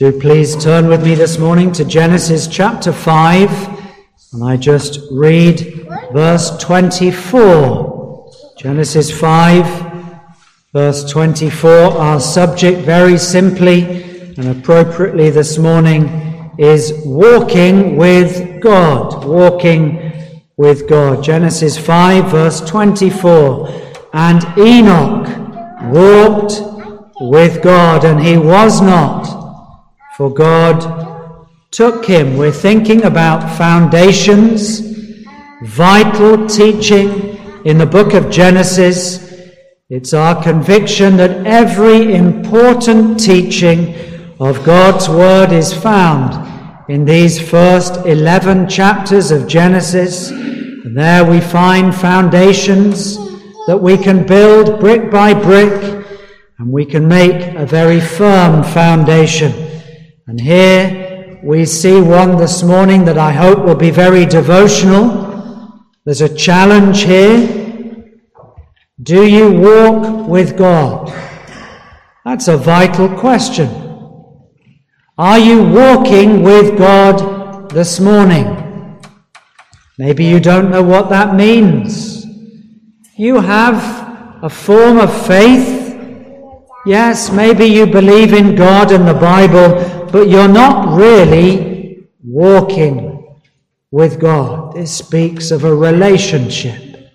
Do please turn with me this morning to Genesis chapter 5, and I just read verse 24. Genesis 5, verse 24. Our subject, very simply and appropriately this morning, is walking with God. Walking with God. Genesis 5, verse 24. And Enoch walked with God, and he was not for God took him. We're thinking about foundations, vital teaching in the book of Genesis. It's our conviction that every important teaching of God's Word is found in these first 11 chapters of Genesis. And there we find foundations that we can build brick by brick and we can make a very firm foundation. And here we see one this morning that I hope will be very devotional. There's a challenge here. Do you walk with God? That's a vital question. Are you walking with God this morning? Maybe you don't know what that means. You have a form of faith. Yes, maybe you believe in God and the Bible, but you're not really walking with God. This speaks of a relationship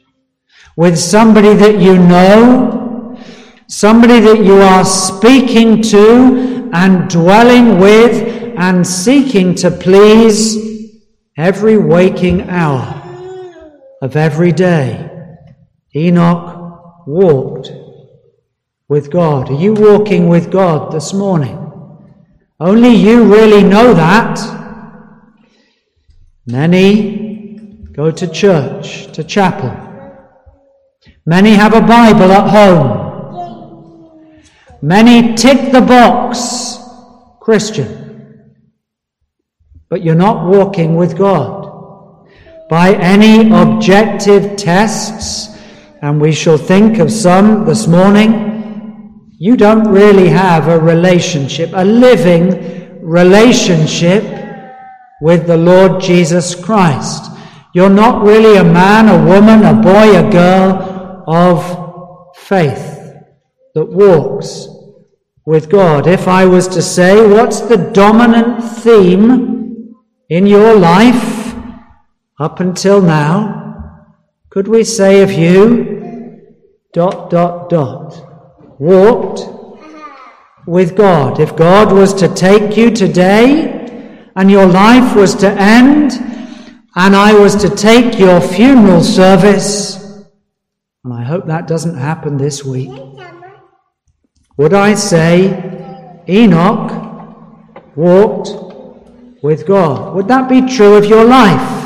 with somebody that you know, somebody that you are speaking to and dwelling with and seeking to please every waking hour of every day. Enoch walked with God. Are you walking with God this morning? Only you really know that. Many go to church, to chapel. Many have a Bible at home. Many tick the box Christian. But you're not walking with God. By any objective tests, and we shall think of some this morning, you don't really have a relationship, a living relationship with the Lord Jesus Christ. You're not really a man, a woman, a boy, a girl of faith that walks with God. If I was to say, what's the dominant theme in your life up until now? Could we say of you, dot, dot, dot walked with God. If God was to take you today and your life was to end and I was to take your funeral service, and I hope that doesn't happen this week, would I say Enoch walked with God? Would that be true of your life?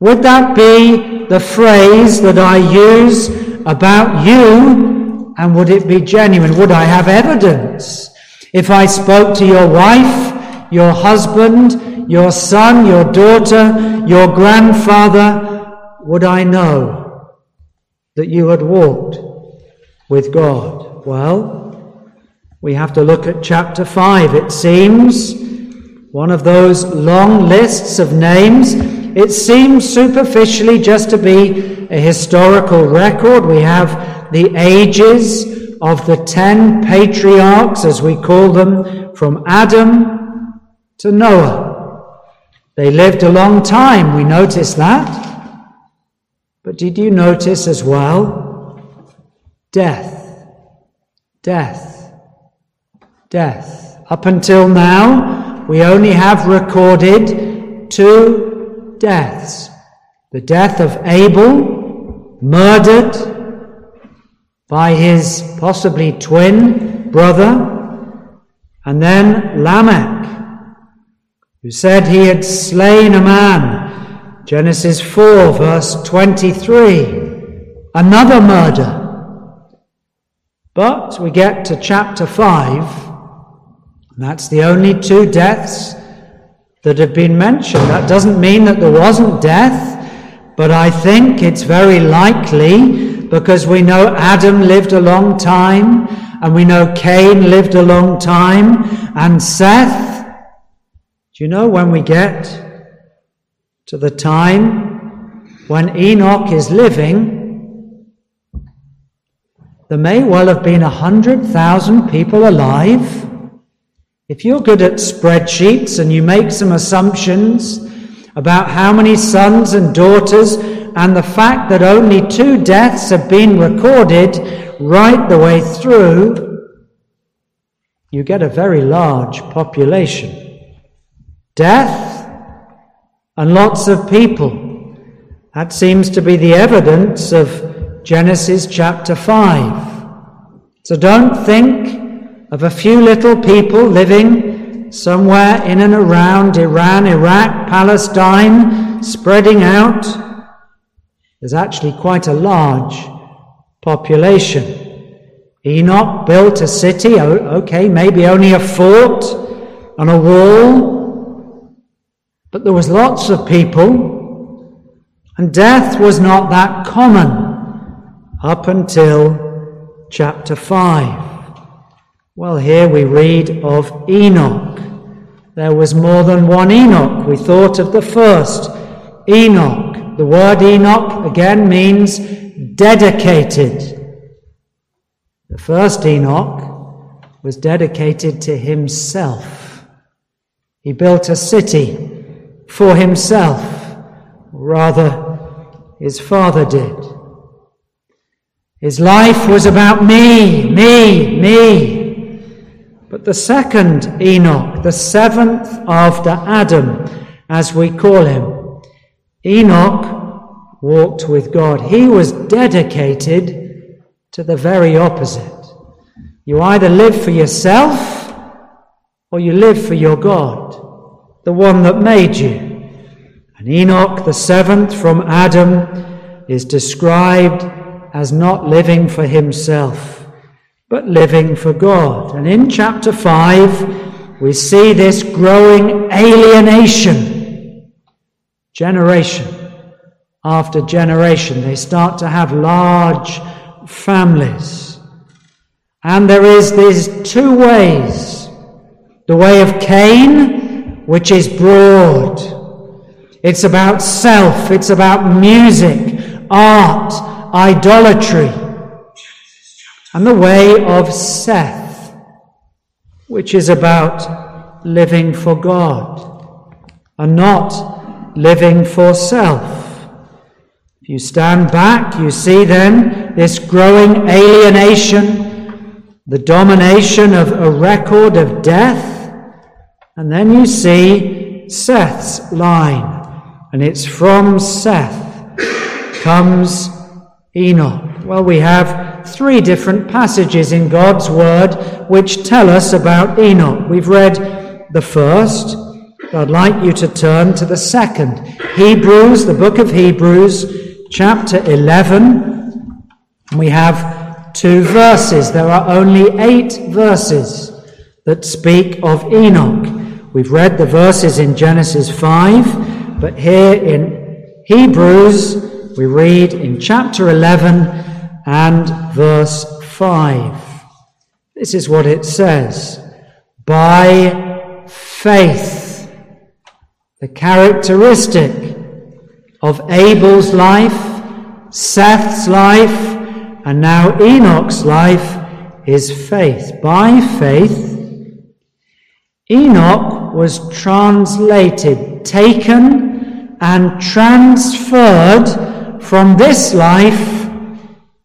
Would that be the phrase that I use about you and would it be genuine? Would I have evidence? If I spoke to your wife, your husband, your son, your daughter, your grandfather, would I know that you had walked with God? Well, we have to look at chapter 5. It seems one of those long lists of names. It seems superficially just to be a historical record. We have the ages of the ten patriarchs, as we call them, from Adam to Noah. They lived a long time, we notice that. But did you notice as well? Death, death, death. Up until now, we only have recorded two deaths the death of Abel, murdered by his possibly twin brother, and then Lamech, who said he had slain a man. Genesis 4, verse 23. Another murder. But we get to chapter 5, and that's the only two deaths that have been mentioned. That doesn't mean that there wasn't death, but I think it's very likely because we know Adam lived a long time, and we know Cain lived a long time, and Seth. Do you know when we get to the time when Enoch is living? There may well have been a hundred thousand people alive. If you're good at spreadsheets and you make some assumptions about how many sons and daughters and the fact that only two deaths have been recorded right the way through, you get a very large population. Death and lots of people. That seems to be the evidence of Genesis chapter 5. So don't think of a few little people living somewhere in and around Iran, Iraq, Palestine, spreading out. There's actually quite a large population. Enoch built a city, okay, maybe only a fort and a wall, but there was lots of people, and death was not that common up until chapter 5. Well, here we read of Enoch. There was more than one Enoch. We thought of the first, Enoch. The word Enoch again means dedicated. The first Enoch was dedicated to himself. He built a city for himself, rather, his father did. His life was about me, me, me. But the second Enoch, the seventh after Adam, as we call him, Enoch walked with God. He was dedicated to the very opposite. You either live for yourself or you live for your God, the one that made you. And Enoch, the seventh from Adam, is described as not living for himself but living for God. And in chapter 5, we see this growing alienation. Generation after generation, they start to have large families. And there is these two ways. The way of Cain, which is broad. It's about self, it's about music, art, idolatry and the way of Seth, which is about living for God and not living for self. If you stand back, you see then this growing alienation, the domination of a record of death, and then you see Seth's line, and it's from Seth comes Enoch. Well, we have three different passages in God's Word which tell us about Enoch. We've read the first. I'd like you to turn to the second. Hebrews, the book of Hebrews, chapter 11. We have two verses. There are only eight verses that speak of Enoch. We've read the verses in Genesis 5, but here in Hebrews, we read in chapter 11 and verse 5. This is what it says By faith, the characteristic of Abel's life, Seth's life, and now Enoch's life is faith. By faith, Enoch was translated, taken, and transferred from this life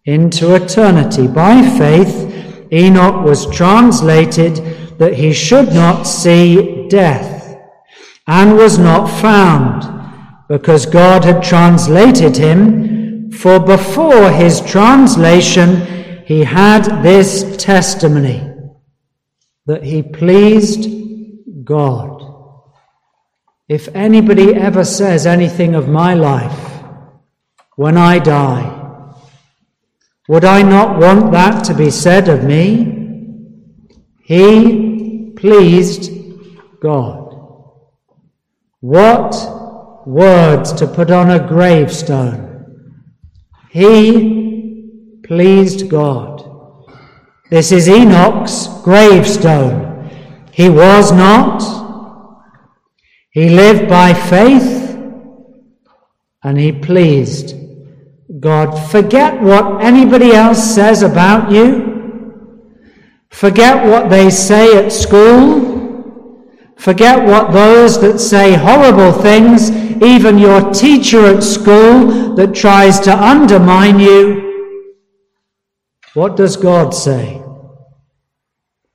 into eternity. By faith, Enoch was translated that he should not see death, and was not found, because God had translated him, for before his translation he had this testimony that he pleased God. If anybody ever says anything of my life when I die, would I not want that to be said of me? He pleased God. What words to put on a gravestone. He pleased God. This is Enoch's gravestone. He was not. He lived by faith and he pleased God. Forget what anybody else says about you. Forget what they say at school. Forget what those that say horrible things, even your teacher at school that tries to undermine you. What does God say?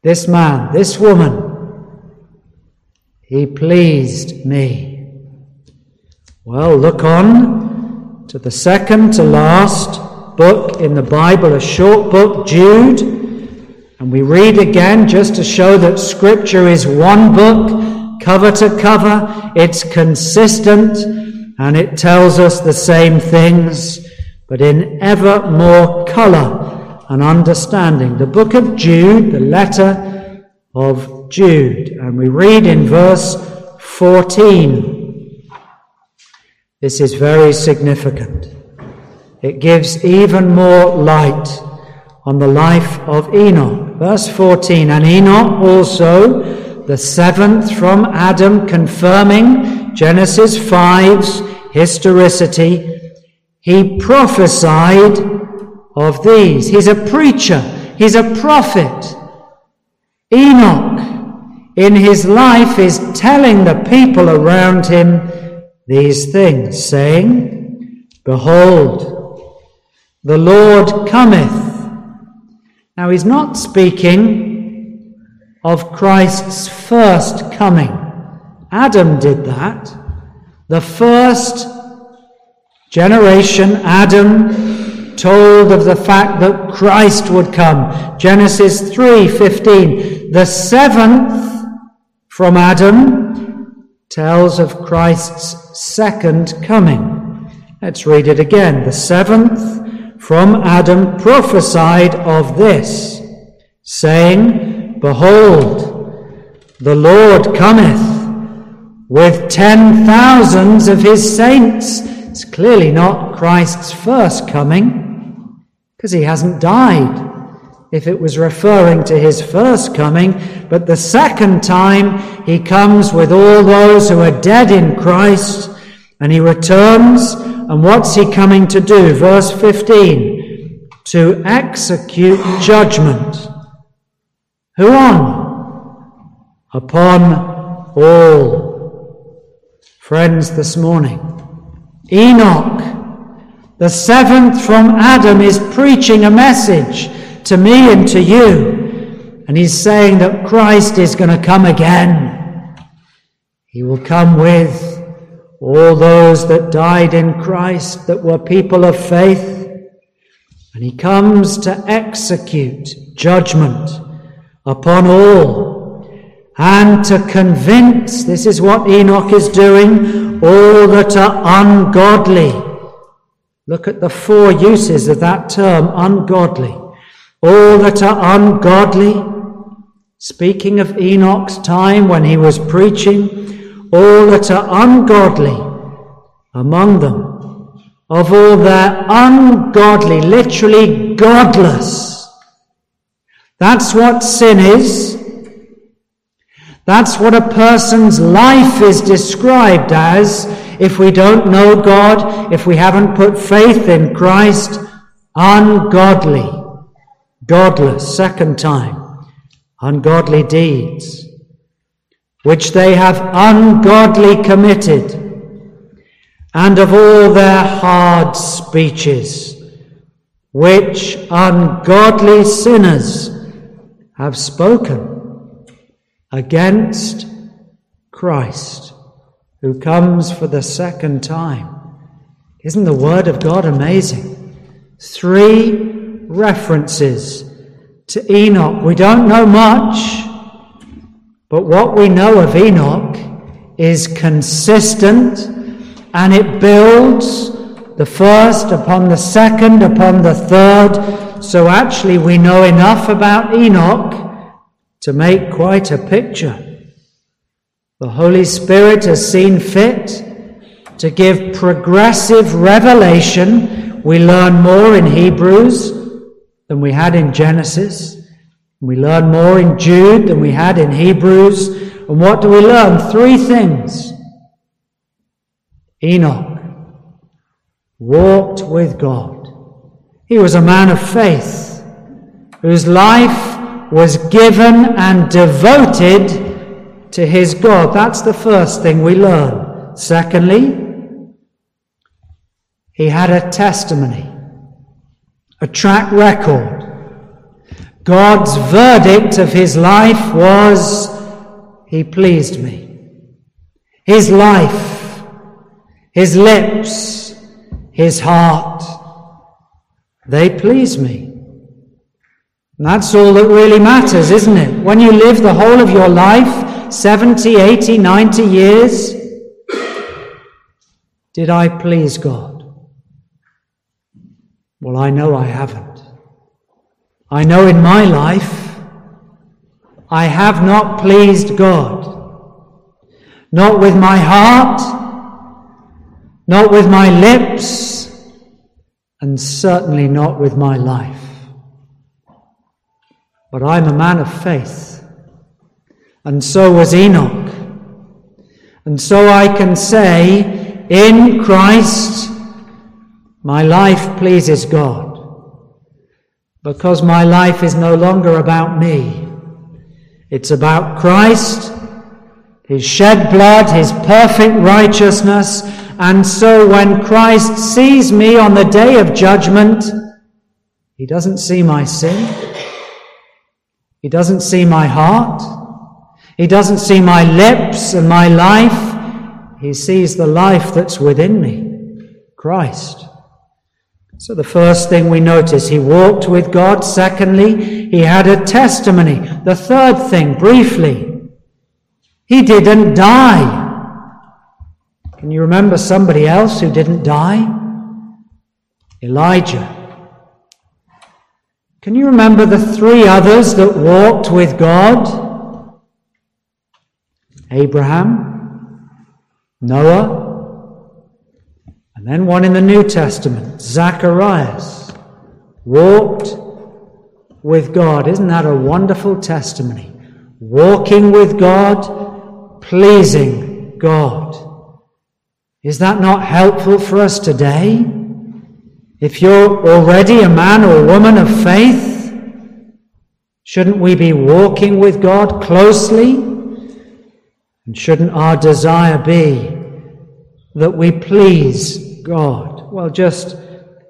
This man, this woman, he pleased me. Well, look on to the second to last book in the Bible, a short book, Jude. And we read again just to show that Scripture is one book, cover to cover. It's consistent and it tells us the same things, but in ever more color and understanding. The book of Jude, the letter of Jude. And we read in verse 14. This is very significant. It gives even more light on the life of Enoch. Verse 14, and Enoch also, the seventh from Adam, confirming Genesis 5's historicity, he prophesied of these. He's a preacher, he's a prophet. Enoch, in his life, is telling the people around him these things, saying, Behold, the Lord cometh. Now, he's not speaking of Christ's first coming. Adam did that. The first generation, Adam, told of the fact that Christ would come. Genesis 3:15. The seventh from Adam tells of Christ's second coming. Let's read it again. The seventh from Adam prophesied of this, saying, Behold, the Lord cometh with ten thousands of his saints. It's clearly not Christ's first coming because he hasn't died. If it was referring to his first coming, but the second time he comes with all those who are dead in Christ and he returns. And what's he coming to do? Verse 15 to execute judgment. Who on? Upon all. Friends, this morning, Enoch the seventh from Adam is preaching a message to me and to you. And he's saying that Christ is going to come again. He will come with all those that died in Christ, that were people of faith. And he comes to execute judgment upon all and to convince, this is what Enoch is doing, all that are ungodly Look at the four uses of that term, ungodly. All that are ungodly, speaking of Enoch's time when he was preaching, all that are ungodly among them, of all their ungodly, literally godless. That's what sin is. That's what a person's life is described as if we don't know God, if we haven't put faith in Christ, ungodly, godless, second time, ungodly deeds, which they have ungodly committed, and of all their hard speeches, which ungodly sinners have spoken against Christ who comes for the second time. Isn't the Word of God amazing? Three references to Enoch. We don't know much, but what we know of Enoch is consistent and it builds the first upon the second upon the third. So actually, we know enough about Enoch to make quite a picture. The Holy Spirit has seen fit to give progressive revelation. We learn more in Hebrews than we had in Genesis. We learn more in Jude than we had in Hebrews. And what do we learn? Three things. Enoch walked with God. He was a man of faith whose life was given and devoted to his God. That's the first thing we learn. Secondly, he had a testimony, a track record. God's verdict of his life was, He pleased me. His life, His lips, His heart, they please me. And that's all that really matters, isn't it? When you live the whole of your life, 70, 80, 90 years, did I please God? Well, I know I haven't. I know in my life I have not pleased God. Not with my heart, not with my lips, and certainly not with my life. But I'm a man of faith, and so was Enoch. And so I can say, in Christ, my life pleases God because my life is no longer about me. It's about Christ, His shed blood, His perfect righteousness. And so when Christ sees me on the day of judgment, He doesn't see my sin. He doesn't see my heart. He doesn't see my lips and my life. He sees the life that's within me, Christ. So the first thing we notice, he walked with God. Secondly, he had a testimony. The third thing, briefly, he didn't die. Can you remember somebody else who didn't die? Elijah. Can you remember the three others that walked with God? Abraham, Noah, then one in the New Testament, Zacharias, walked with God. Isn't that a wonderful testimony? Walking with God, pleasing God. Is that not helpful for us today? If you're already a man or woman of faith, shouldn't we be walking with God closely? And shouldn't our desire be that we please God? Well, just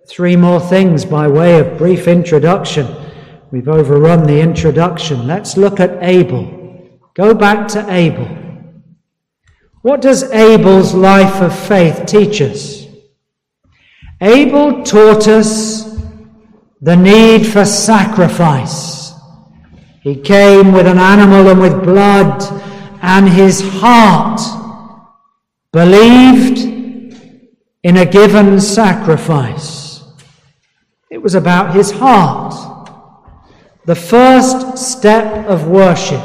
three more things by way of brief introduction. We've overrun the introduction. Let's look at Abel. Go back to Abel. What does Abel's life of faith teach us? Abel taught us the need for sacrifice. He came with an animal and with blood, and his heart believed in a given sacrifice. It was about his heart. The first step of worship.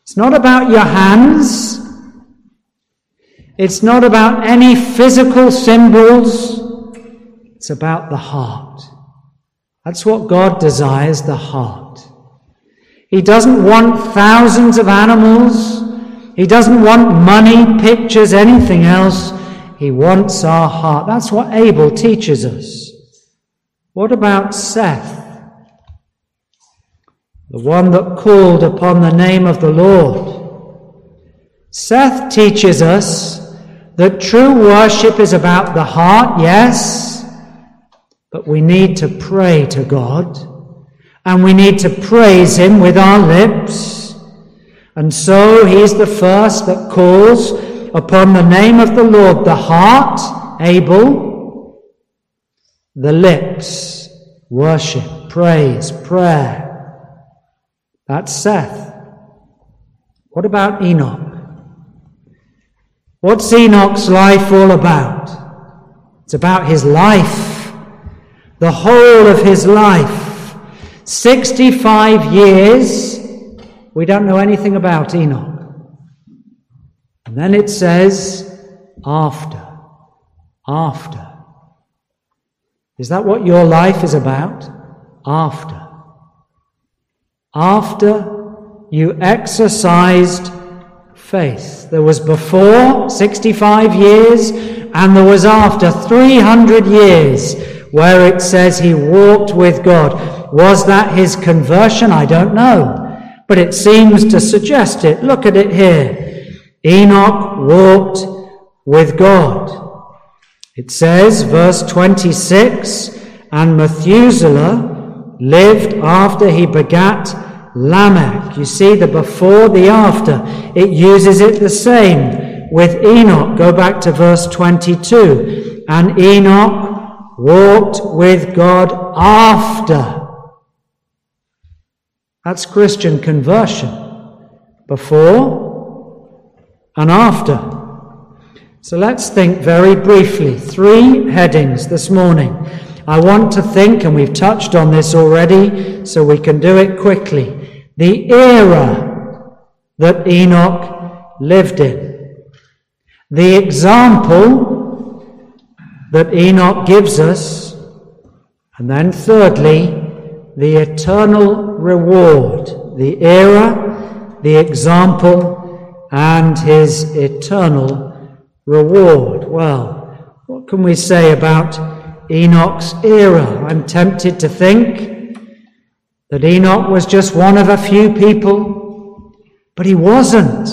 It's not about your hands. It's not about any physical symbols. It's about the heart. That's what God desires the heart. He doesn't want thousands of animals. He doesn't want money, pictures, anything else. He wants our heart. That's what Abel teaches us. What about Seth? The one that called upon the name of the Lord. Seth teaches us that true worship is about the heart, yes, but we need to pray to God and we need to praise Him with our lips. And so He's the first that calls upon the name of the Lord, the heart, Abel, the lips, worship, praise, prayer. That's Seth. What about Enoch? What's Enoch's life all about? It's about his life, the whole of his life. 65 years, we don't know anything about Enoch. And then it says, after. After. Is that what your life is about? after. After you exercised faith. There was before 65 years, and there was after 300 years where it says he walked with God. Was that his conversion? I don't know. But it seems to suggest it. Look at it here. Enoch walked with God. It says, verse 26, and Methuselah lived after he begat Lamech. You see the before, the after. It uses it the same with Enoch. Go back to verse 22. And Enoch walked with God after. That's Christian conversion. Before and after. So let's think very briefly. Three headings this morning. I want to think, and we've touched on this already, so we can do it quickly the era that Enoch lived in, the example that Enoch gives us, and then thirdly, the eternal reward, the era, the example, and his eternal reward. Well, what can we say about Enoch's era? I'm tempted to think that Enoch was just one of a few people, but he wasn't.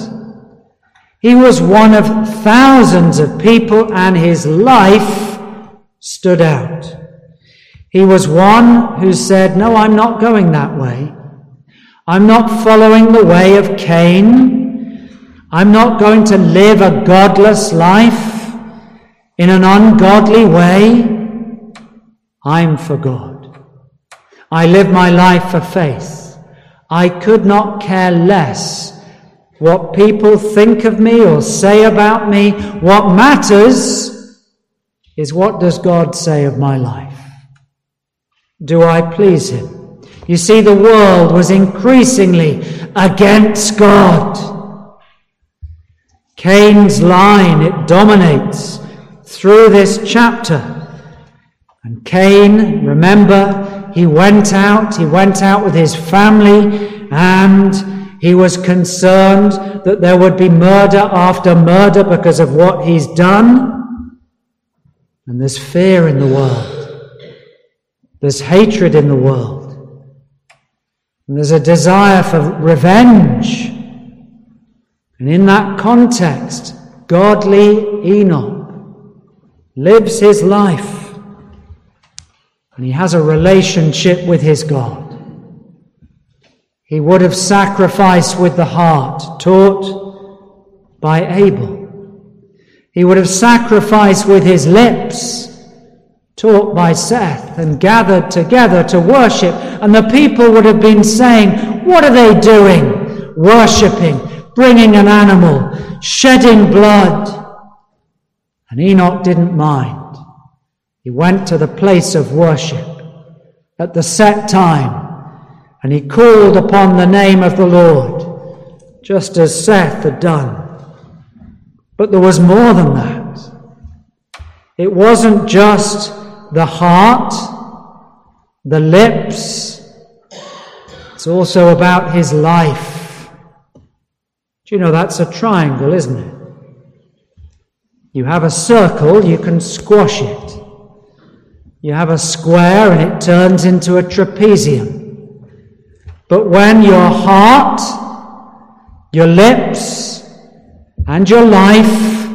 He was one of thousands of people, and his life stood out. He was one who said, No, I'm not going that way. I'm not following the way of Cain. I'm not going to live a godless life in an ungodly way. I'm for God. I live my life for faith. I could not care less what people think of me or say about me. What matters is what does God say of my life? Do I please Him? You see, the world was increasingly against God. Cain's line, it dominates through this chapter. And Cain, remember, he went out, he went out with his family, and he was concerned that there would be murder after murder because of what he's done. And there's fear in the world, there's hatred in the world, and there's a desire for revenge. And in that context, godly Enoch lives his life and he has a relationship with his God. He would have sacrificed with the heart, taught by Abel. He would have sacrificed with his lips, taught by Seth, and gathered together to worship. And the people would have been saying, What are they doing? Worshipping, bringing an animal, shedding blood. And Enoch didn't mind. He went to the place of worship at the set time and he called upon the name of the Lord, just as Seth had done. But there was more than that. It wasn't just the heart, the lips, it's also about his life. Do you know that's a triangle, isn't it? You have a circle, you can squash it. You have a square and it turns into a trapezium. But when your heart, your lips, and your life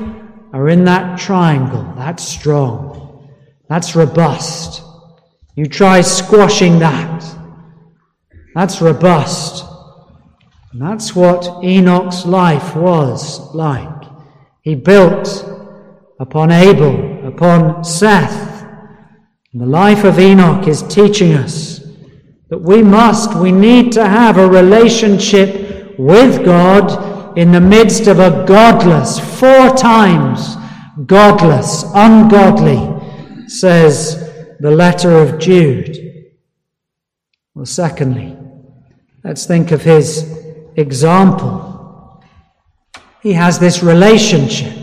are in that triangle, that's strong, that's robust. You try squashing that. That's robust. And that's what Enoch's life was like. He built upon Abel, upon Seth, and the life of Enoch is teaching us that we must, we need to have a relationship with God in the midst of a godless, four times godless, ungodly, says the letter of Jude. Well, secondly, let's think of his example. He has this relationship.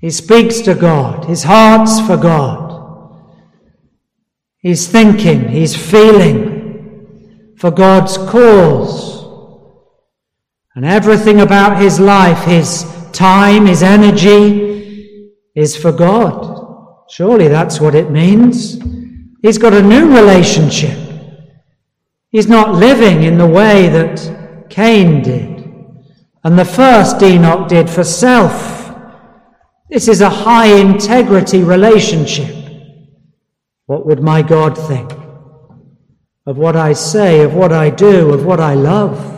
He speaks to God, his heart's for God. he's thinking, he's feeling for God's cause. And everything about his life, his time, his energy, is for God. Surely that's what it means. He's got a new relationship. He's not living in the way that Cain did and the first Enoch did for self. This is a high integrity relationship. What would my God think of what I say, of what I do, of what I love?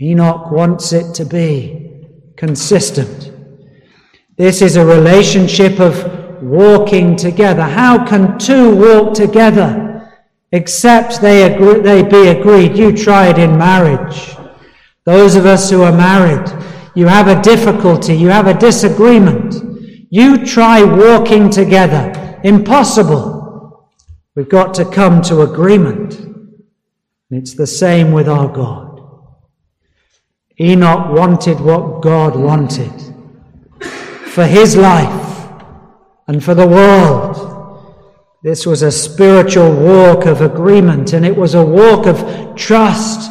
Enoch wants it to be consistent. This is a relationship of walking together. How can two walk together except they, agree, they be agreed? You try it in marriage. Those of us who are married, you have a difficulty, you have a disagreement. You try walking together. Impossible. We've got to come to agreement. It's the same with our God. Enoch wanted what God wanted for his life and for the world. This was a spiritual walk of agreement and it was a walk of trust.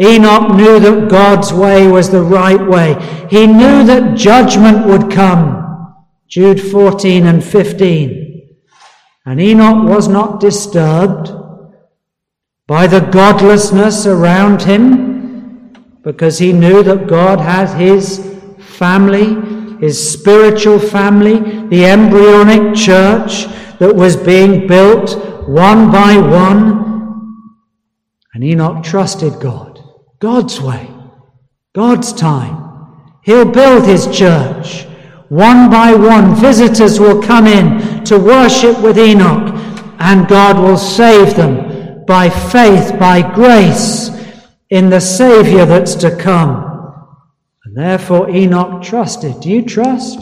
Enoch knew that God's way was the right way. He knew that judgment would come. Jude 14 and 15. And Enoch was not disturbed by the godlessness around him because he knew that God had his family, his spiritual family, the embryonic church that was being built one by one. And Enoch trusted God, God's way, God's time. He'll build his church. One by one, visitors will come in to worship with Enoch, and God will save them by faith, by grace in the Saviour that's to come. And therefore Enoch trusted. Do you trust?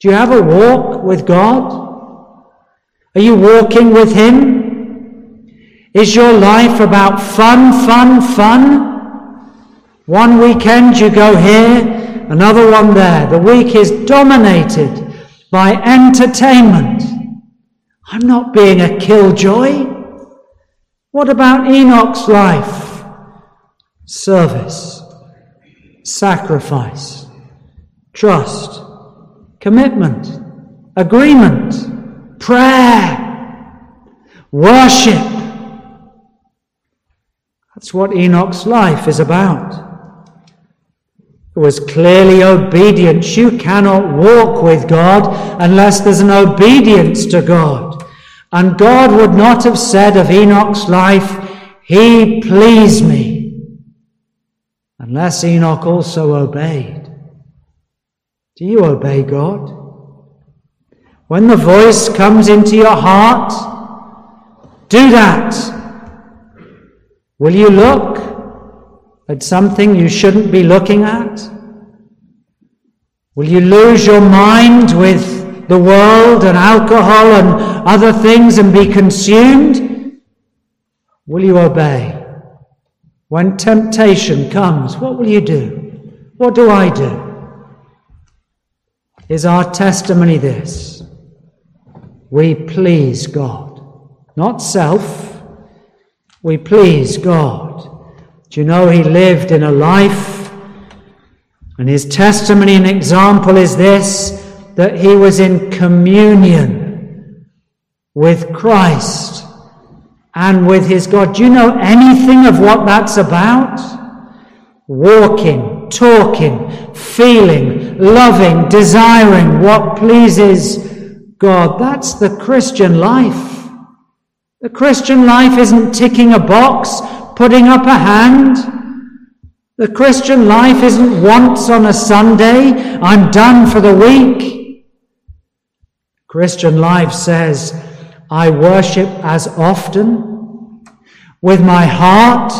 Do you have a walk with God? Are you walking with Him? Is your life about fun, fun, fun? One weekend you go here, another one there. The week is dominated by entertainment. I'm not being a killjoy. What about Enoch's life? service, sacrifice, trust, commitment, agreement, prayer, worship. That's what Enoch's life is about. It was clearly obedience. You cannot walk with God unless there's an obedience to God. And God would not have said of Enoch's life, He pleased me unless Enoch also obeyed. Do you obey God? When the voice comes into your heart, do that. Will you look at something you shouldn't be looking at? Will you lose your mind with the world and alcohol and other things and be consumed? Will you obey? When temptation comes, what will you do? What do I do? Is our testimony this? We please God, not self. We please God. Do you know he lived in a life, and his testimony and example is this that he was in communion with Christ and with his God. Do you know anything of what that's about? Walking, talking, feeling, loving, desiring what pleases God. That's the Christian life. The Christian life isn't ticking a box, putting up a hand. The Christian life isn't once on a Sunday, I'm done for the week. Christian life says, I worship as often with my heart,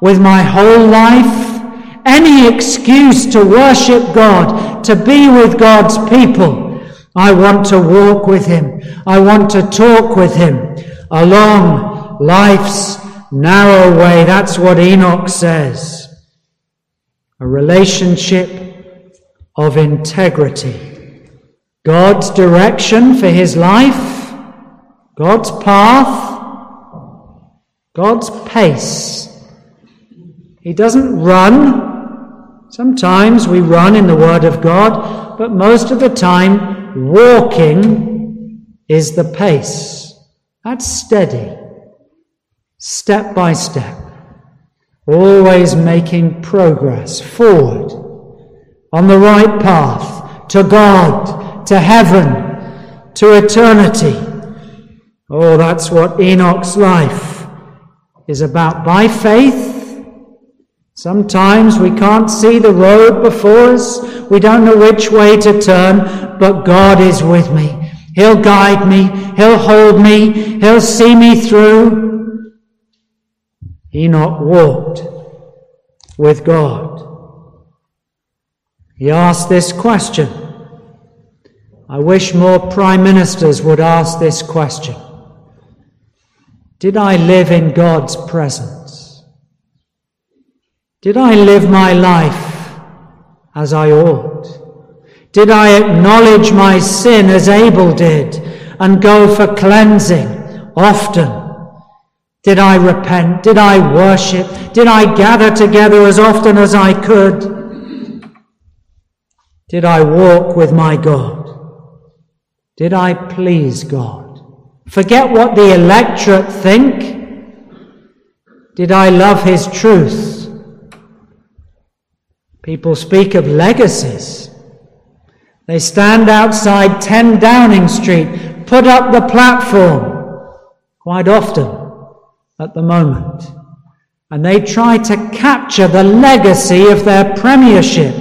with my whole life, any excuse to worship God, to be with God's people. I want to walk with Him. I want to talk with Him along life's narrow way. That's what Enoch says. A relationship of integrity. God's direction for his life God's path, God's pace. He doesn't run. Sometimes we run in the Word of God, but most of the time, walking is the pace. That's steady, step by step, always making progress forward on the right path to God, to heaven, to eternity. Oh, that's what Enoch's life is about. By faith, sometimes we can't see the road before us, we don't know which way to turn, but God is with me. He'll guide me, He'll hold me, He'll see me through. Enoch walked with God. He asked this question. I wish more prime ministers would ask this question. Did I live in God's presence? Did I live my life as I ought? Did I acknowledge my sin as Abel did and go for cleansing often? Did I repent? Did I worship? Did I gather together as often as I could? Did I walk with my God? Did I please God? Forget what the electorate think. Did I love his truth? People speak of legacies. They stand outside 10 Downing Street, put up the platform quite often at the moment, and they try to capture the legacy of their premiership.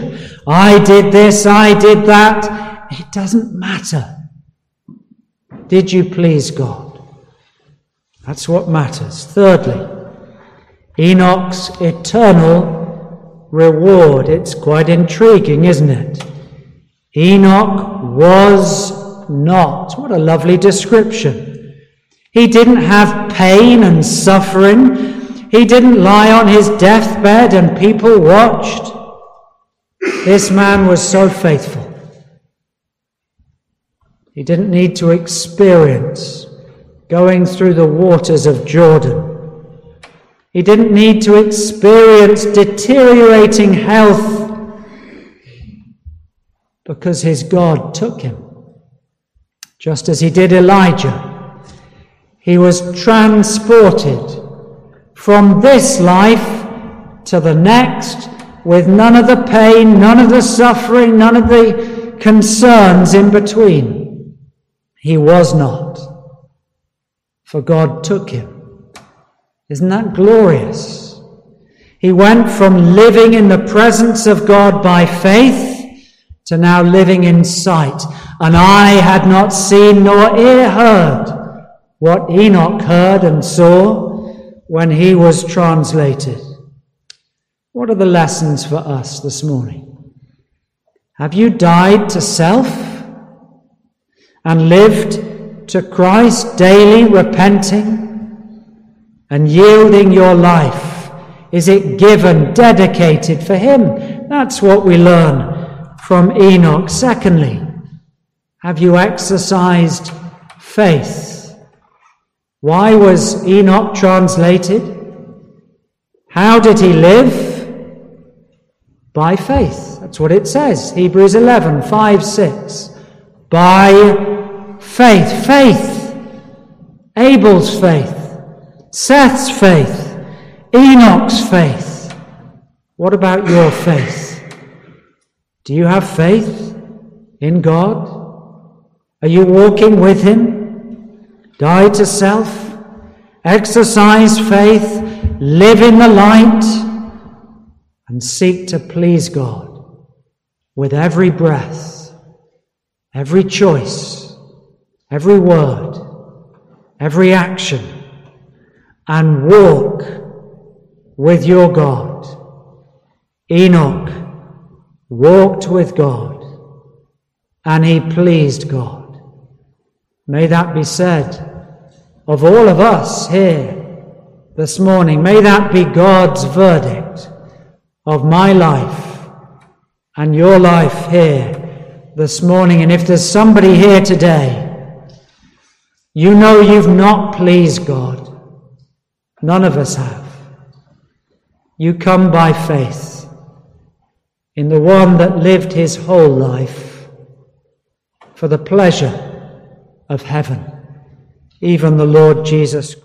I did this, I did that. It doesn't matter. Did you please God? That's what matters. Thirdly, Enoch's eternal reward. It's quite intriguing, isn't it? Enoch was not. What a lovely description. He didn't have pain and suffering. He didn't lie on his deathbed and people watched. This man was so faithful. He didn't need to experience going through the waters of Jordan. He didn't need to experience deteriorating health because his God took him. Just as he did Elijah, he was transported from this life to the next with none of the pain, none of the suffering, none of the concerns in between. He was not, for God took him. Isn't that glorious? He went from living in the presence of God by faith to now living in sight. And eye had not seen nor ear heard what Enoch heard and saw when he was translated. What are the lessons for us this morning? Have you died to self? and lived to Christ daily, repenting and yielding your life? Is it given, dedicated for Him? That's what we learn from Enoch. Secondly, have you exercised faith? Why was Enoch translated? How did he live? By faith. That's what it says. Hebrews 11, 5, 6. By faith. Faith. Abel's faith. Seth's faith. Enoch's faith. What about your faith? Do you have faith in God? Are you walking with Him? Die to self? Exercise faith? Live in the light? And seek to please God with every breath, every choice every word, every action, and walk with your God. Enoch walked with God, and he pleased God. May that be said of all of us here this morning. May that be God's verdict of my life and your life here this morning. And if there's somebody here today You know you've not pleased God. None of us have. You come by faith in the one that lived his whole life for the pleasure of heaven, even the Lord Jesus Christ.